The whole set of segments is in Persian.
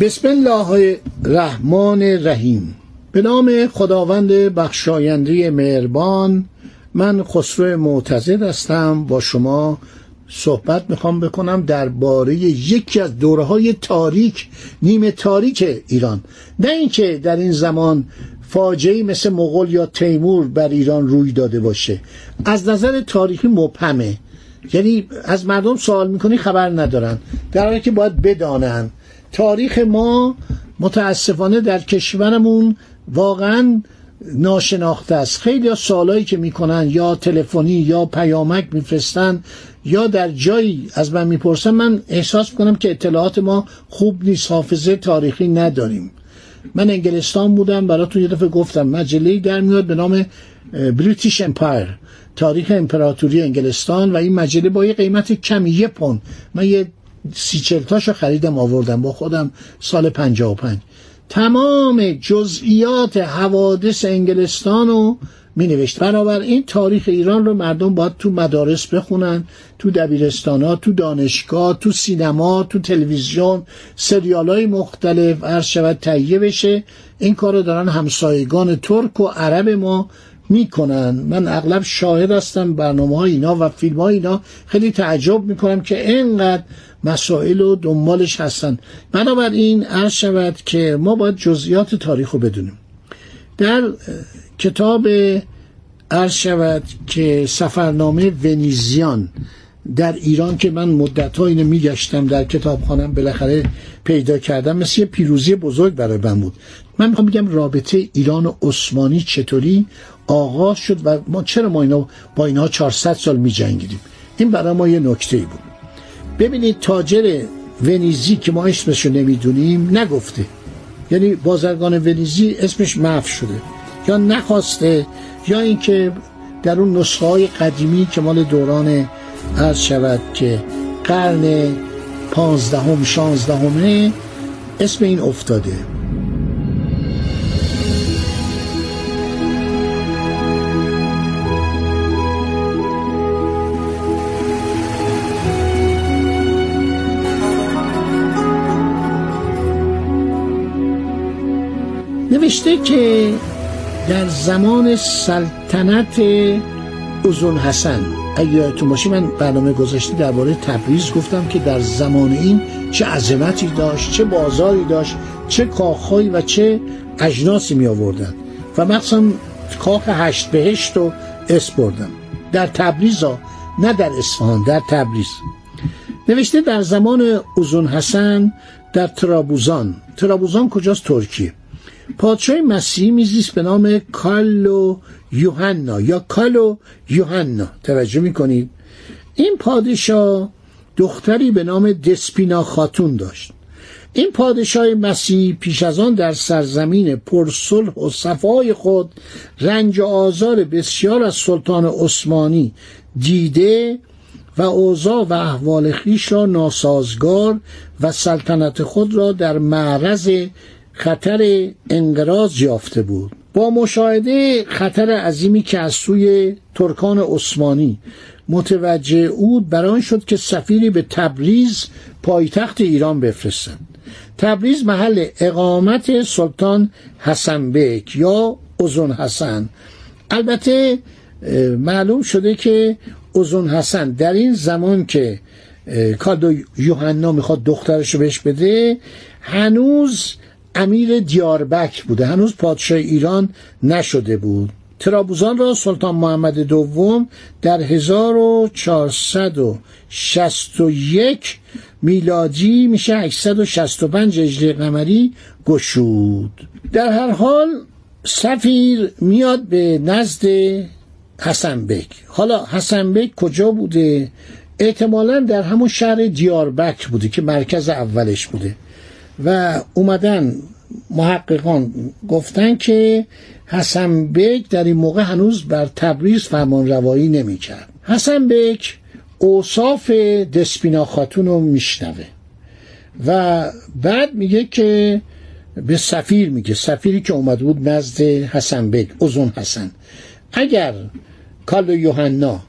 بسم الله الرحمن الرحیم به نام خداوند بخشاینده مهربان من خسرو معتزد هستم. با شما صحبت می‌خوام بکنم درباره یکی از دوره های تاریک نیمه تاریک ایران. نه اینکه در این زمان فاجعه مثل مغول یا تیمور بر ایران روی داده باشه. از نظر تاریخی مبهمه. یعنی از مردم سوال می‌کنی خبر ندارن. در حالی که باید بدانن. تاریخ ما متاسفانه در کشورمون واقعا ناشناخته است. خیلی سالایی که می‌کنن یا تلفنی یا پیامک میفرستن یا در جایی از من می‌پرسن من احساس می‌کنم که اطلاعات ما خوب نیست حافظه تاریخی نداریم. من انگلستان بودم براتون یه دفعه گفتم مجله در میاد به نام بریتیش امپایر تاریخ امپراتوری انگلستان و این مجله با یه قیمت کمی یه پون من یه سی چلتاشو خریدم آوردم با خودم سال پنجاه و پنج. تمام جزئیات حوادث انگلستان رو می نوشت بنابراین تاریخ ایران رو مردم باید تو مدارس بخونن تو دبیرستان ها تو دانشگاه تو سینما تو تلویزیون. سریال های مختلف عرض شود تهیه بشه. این کار رو دارن همسایگان ترک و عرب ما می‌کنن. من اغلب شاهد هستم برنامه های اینا و فیلم های اینا. خیلی تعجب می‌کنم که اینقدر مسائل و دنبالش هستن. بنابراین عرض شود که ما باید جزئیات تاریخ رو بدونیم. در کتاب عرض شود که سفرنامه ونیزیان در ایران که من مدت ها اینو میگشتم در کتاب خانم بالاخره پیدا کردم مثل یه پیروزی بزرگ برای من بود. من می‌خوام بگم رابطه ایران و عثمانی چطوری؟ آغاز شد و ما چرا ما اینا با اینها 400 سال می جنگیدیم؟ این برای ما یه نکته بود. ببینید تاجر ونیزی که ما اسمش رو نمی‌دونیم نگفته. یعنی بازرگان ونیزی اسمش محو شده. یا نخواسته یا اینکه در اون نسخه های قدیمی که مال دوران عرض شود که قرن پانزدهم شانزدهمه اسم این افتاده. نوشته که در زمان سلطنت ازون حسن اگه یادتون باشه من برنامه گذاشته درباره تبریز گفتم که در زمان این چه عظمتی داشت چه بازاری داشت چه کاخهایی و چه اجناسی می آوردن و مخصوصا کاخ هشت بهشت رو اس بردم. در تبریز ها نه در اصفهان در تبریز. نوشته در زمان ازون حسن در ترابوزان. ترابوزان کجاست؟ ترکیه. پادشاه مسیحی میزیست به نام کالو یوحنا یا کالو یوحنا. توجه می‌کنید؟ این پادشاه دختری به نام دسپینا خاتون داشت. این پادشاه مسیح پیش از آن در سرزمین پرصلح و صفای خود رنج و آزار بسیار از سلطان عثمانی دیده و اوضاع و احوال خیش را ناسازگار و سلطنت خود را در معرض خطر انقراض یافته بود. با مشاهده خطر عظیمی که از سوی ترکان عثمانی متوجه او بران شد که سفیری به تبریز پایتخت ایران بفرستند. تبریز محل اقامت سلطان حسن بیک یا ازون حسن. البته معلوم شده که ازون حسن در این زمان که کادو یوحنا می‌خواد دخترش رو بهش بده هنوز امیر دیاربک بوده. هنوز پادشاه ایران نشده بود. ترابوزان را سلطان محمد دوم در 1461 میلادی میشه 865 هجری قمری گشود. در هر حال سفیر میاد به نزد حسن بک حالا حسن بک کجا بوده؟ احتمالا در همون شهر دیاربکر بوده که مرکز اولش بوده. و اومدن محققان گفتن که حسن بیک در این موقع هنوز بر تبریز فرمان روایی نمی کرد حسن بیک اوصاف دسپینا خاتون رو میشنوه و بعد میگه که به سفیر میگه سفیری که اومده بود نزد حسن بیک ازون حسن. اگر کالو یوحنا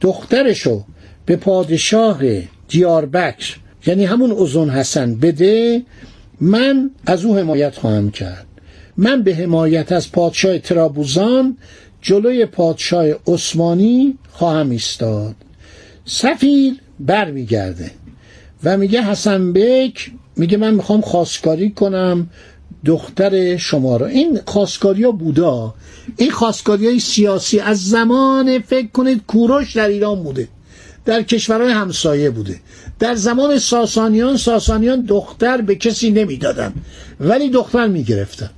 دخترشو به پادشاه دیاربکر یعنی همون ازون حسن بده من از او حمایت خواهم کرد. من به حمایت از پادشاه ترابوزان جلوی پادشاه عثمانی خواهم ایستاد. سفیر بر میگرده و میگه حسن بیک میگه من می‌خوام خواستگاری کنم دختر شما رو. این خواستگاری ها بودا. این خواستگاری های سیاسی از زمان فکر کنید کوروش در ایران بوده. در کشورهای همسایه بوده. در زمان ساسانیان ساسانیان دختر به کسی نمی‌دادن. ولی دختر می‌گرفتن.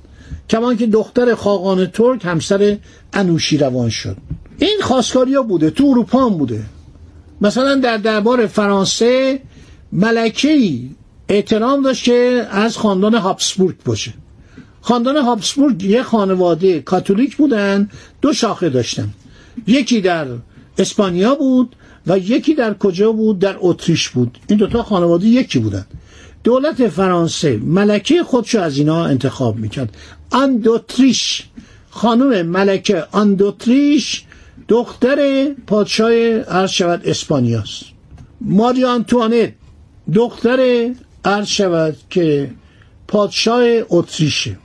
کمان که دختر خاقان ترک همسر انوشیروان شد. این خواستگاری ها بوده تو اروپا هم بوده. مثلا در دربار فرانسه ملکه‌ای احترام داشت که از خاندان هابسبورگ باشه. خاندان هابسبورگ یه خانواده کاتولیک بودن دو شاخه داشتن. یکی در اسپانیا بود و یکی در کجا بود؟ در اتریش بود. این دوتا خانواده یکی بودن. دولت فرانسه ملکه خودشو از اینا انتخاب می‌کرد. اندوتریش. خانم ملکه اندوتریش دختر پادشاه عرض شود اسپانیاست. ماری آنتوانت دختر عرض شود که پادشاه اتریشه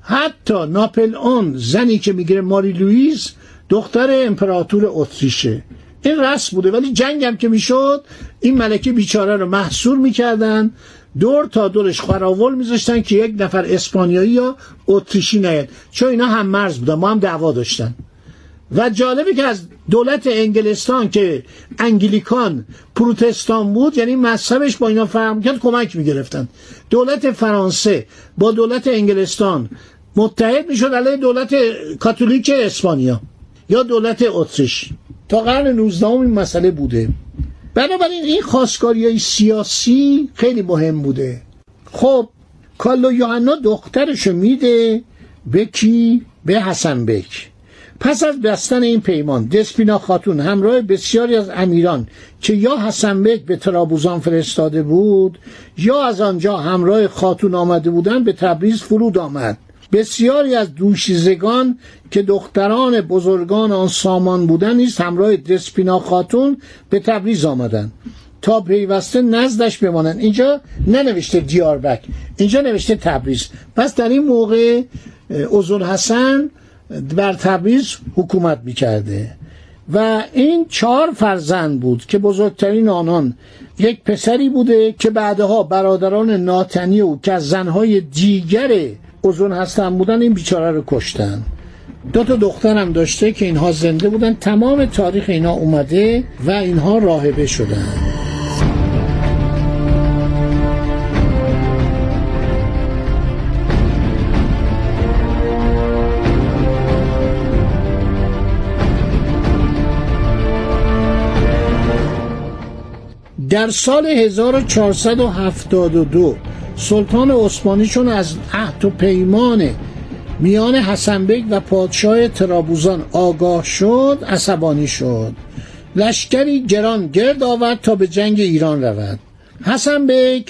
حتی ناپل اون زنی که می‌گیره ماری لوئیس دختر امپراتور اتریشه. این رسم بوده ولی جنگ هم که می‌شد این ملکه بیچاره رو محصور می‌کردن دور تا دورش خراول میذاشتن که یک نفر اسپانیایی یا اتریشی نیاد. چون اینا هم مرز بودن ما هم دعوا داشتن. و جالبی که از دولت انگلستان که انگلیکان پروتستان بود یعنی مذهبش با اینا فرق کرد کمک می‌گرفتن. دولت فرانسه با دولت انگلستان متحد می‌شد علیه دولت کاتولیک اسپانیا یا دولت اتریش. تا قرن 19 این مسئله بوده. بنابراین این خواستگاری های سیاسی خیلی مهم بوده. خب کالو یوحنا دخترشو میده به کی؟ به حسن بک. پس از بستن این پیمان دسپینا خاتون همراه بسیاری از امیران که یا حسن بک به ترابوزان فرستاده بود یا از آنجا همراه خاتون آمده بودن به تبریز فرود آمد. بسیاری از دوشیزگان که دختران بزرگان آن سامان بودن نیست همراه دسپینا خاتون به تبریز آمدند. تا پیوسته نزدش بمانند. اینجا ننوشته دیاربک اینجا نوشته تبریز. پس در این موقع ازول حسن بر تبریز حکومت می‌کرده. و این چهار فرزند بود که بزرگترین آنان. یک پسری بوده که بعدها برادران ناتنی او که از زنهای دیگر ازون هستن بودن این بیچاره رو کشتن. دو تا دخترم داشته که اینها زنده بودن. تمام تاریخ اینا اومده و اینها راهبه شدن. در سال 1472 سلطان عثمانی چون از عهد و پیمان میان حسن بیگ و پادشاه ترابوزان آگاه شد عصبانی شد. لشکری گران گرد آورد تا به جنگ ایران رود. حسن بیگ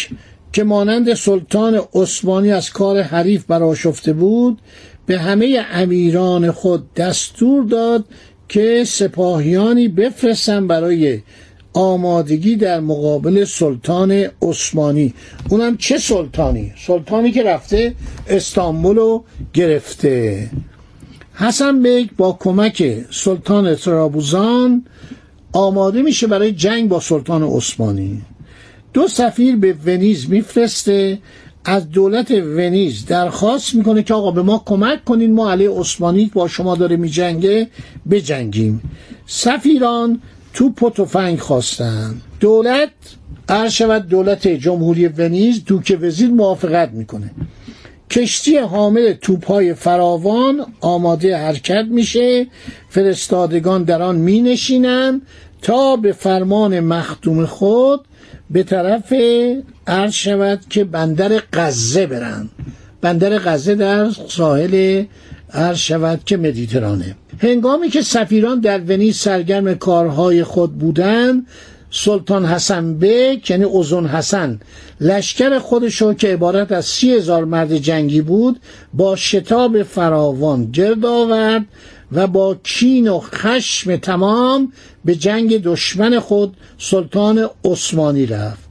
که مانند سلطان عثمانی از کار حریف براشفته بود به همه امیران خود دستور داد که سپاهیانی بفرستن برای آمادگی در مقابل سلطان عثمانی. اونم چه سلطانی؟ سلطانی که رفته استانبول رو گرفته. حسن بیگ با کمک سلطان ترابوزان آماده میشه برای جنگ با سلطان عثمانی. دو سفیر به ونیز میفرسته. از دولت ونیز درخواست می‌کنه که آقا به ما کمک کنین ما علیه عثمانی با شما داره میجنگه بجنگیم. سفیران توپ و تفنگ خواستن. دولت عرض شود دولت جمهوری ونیز دوک وزیر موافقت می‌کنه. کشتی حامل توپهای فراوان آماده حرکت میشه. فرستادگان در آن می نشینن تا به فرمان مختوم خود به طرف عرض شود که بندر غزه برند بندر غزه در ساحل عرض شود که مدیترانه. هنگامی که سفیران در ونیز سرگرم کارهای خود بودند سلطان حسن بیک یعنی اوزون حسن لشکر خودشو که عبارت از سی هزار مرد جنگی بود با شتاب فراوان گرد آورد و با کین و خشم تمام به جنگ دشمن خود سلطان عثمانی رفت.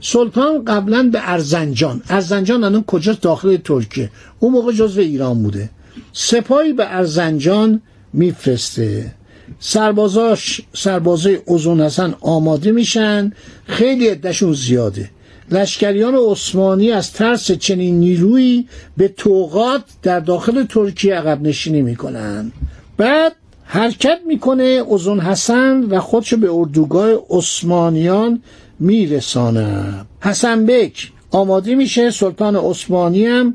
سلطان قبلا به ارزنجان. ارزنجان الان کجاست؟ داخل ترکیه. اون موقع جزو ایران بوده. سپاهی به ارزنجان میفرسته. سربازاش سربازای اوزون حسن آماده میشن. خیلی عدهشون زیاده. لشکریان عثمانی از ترس چنین نیرویی به توقات در داخل ترکیه عقب نشینی می‌کنن. بعد حرکت می‌کنه اوزون حسن و خودشو به اردوگاه عثمانیان میرسانه. حسن بک آماده میشه سلطان عثمانی هم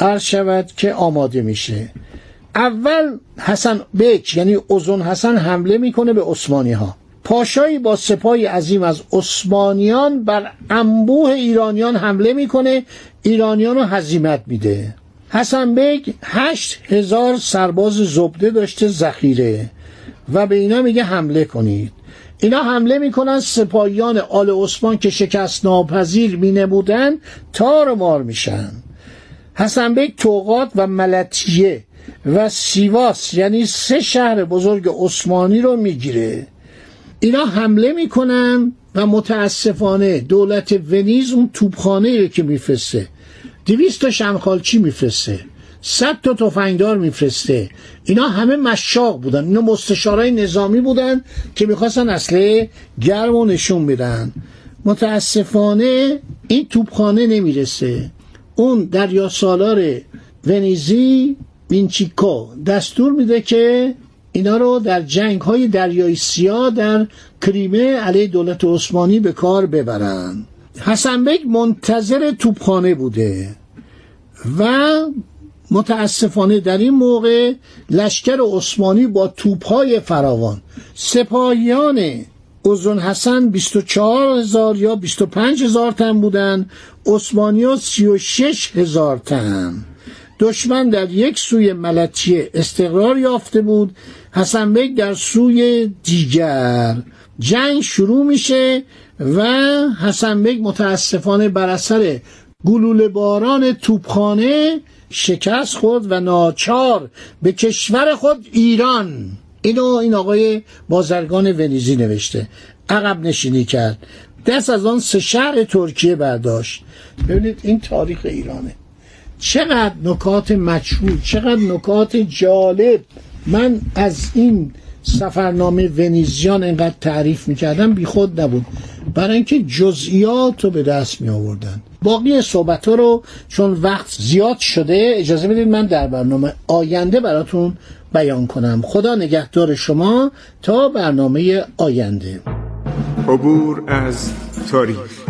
عرض شود که آماده میشه. اول حسن بک یعنی اوزون حسن حمله می‌کنه به عثمانی ها پاشایی با سپاهی عظیم از عثمانیان بر انبوه ایرانیان حمله می‌کنه ایرانیان رو هزیمت میده. حسن بیگ هشت هزار سرباز زبده داشته ذخیره و به اینا میگه حمله کنید. اینا حمله می‌کنن سپاهیان آل عثمان که شکست ناپذیر می بودن تار مار میشن. حسن بیگ توقات و ملتیه و سیواس یعنی سه شهر بزرگ عثمانی رو می‌گیره. اینا حمله می‌کنن و متاسفانه دولت ونیز اون توپخانه که میفرسته. دویست تا شمخالچی میفرسته؟ صد تا تفنگدار میفرسته. اینا همه مشاق بودن. اینا مستشارای نظامی بودن که می‌خواستن اسلحه گرم و نشون میدن متاسفانه این توپخانه نمی‌رسه. اون دریا سالار ونیزی وینچیکو دستور میده که اینا رو در جنگ های دریای سیاه در کریمه علیه دولت عثمانی به کار ببرن. حسن بیگ منتظر توپخانه بوده و متاسفانه در این موقع لشکر عثمانی با توپهای فراوان سپاهیان اوزون حسن 24 هزار یا 25 هزار تن بودن. عثمانی ها 36 هزار تن. دشمن در یک سوی ملتیه استقرار یافته بود. حسن بیگ در سوی دیگر. جنگ شروع میشه و حسن بیگ متاسفانه بر اثر گلوله باران توپخانه شکست خورد و ناچار به کشور خود ایران اینو این آقای بازرگان ونیزی نوشته. عقب نشینی کرد. دست از آن سه شهر ترکیه برداشت. ببینید این تاریخ ایرانه. چقدر نکات مجهول چقدر نکات جالب. من از این سفرنامه ونیزیان اینقدر تعریف می‌کردم بی خود نبود. برای اینکه جزئیات رو به دست می آوردن باقی صحبت رو چون وقت زیاد شده اجازه بدید من در برنامه آینده براتون بیان کنم. خدا نگهدار شما تا برنامه آینده. عبور از تاریخ.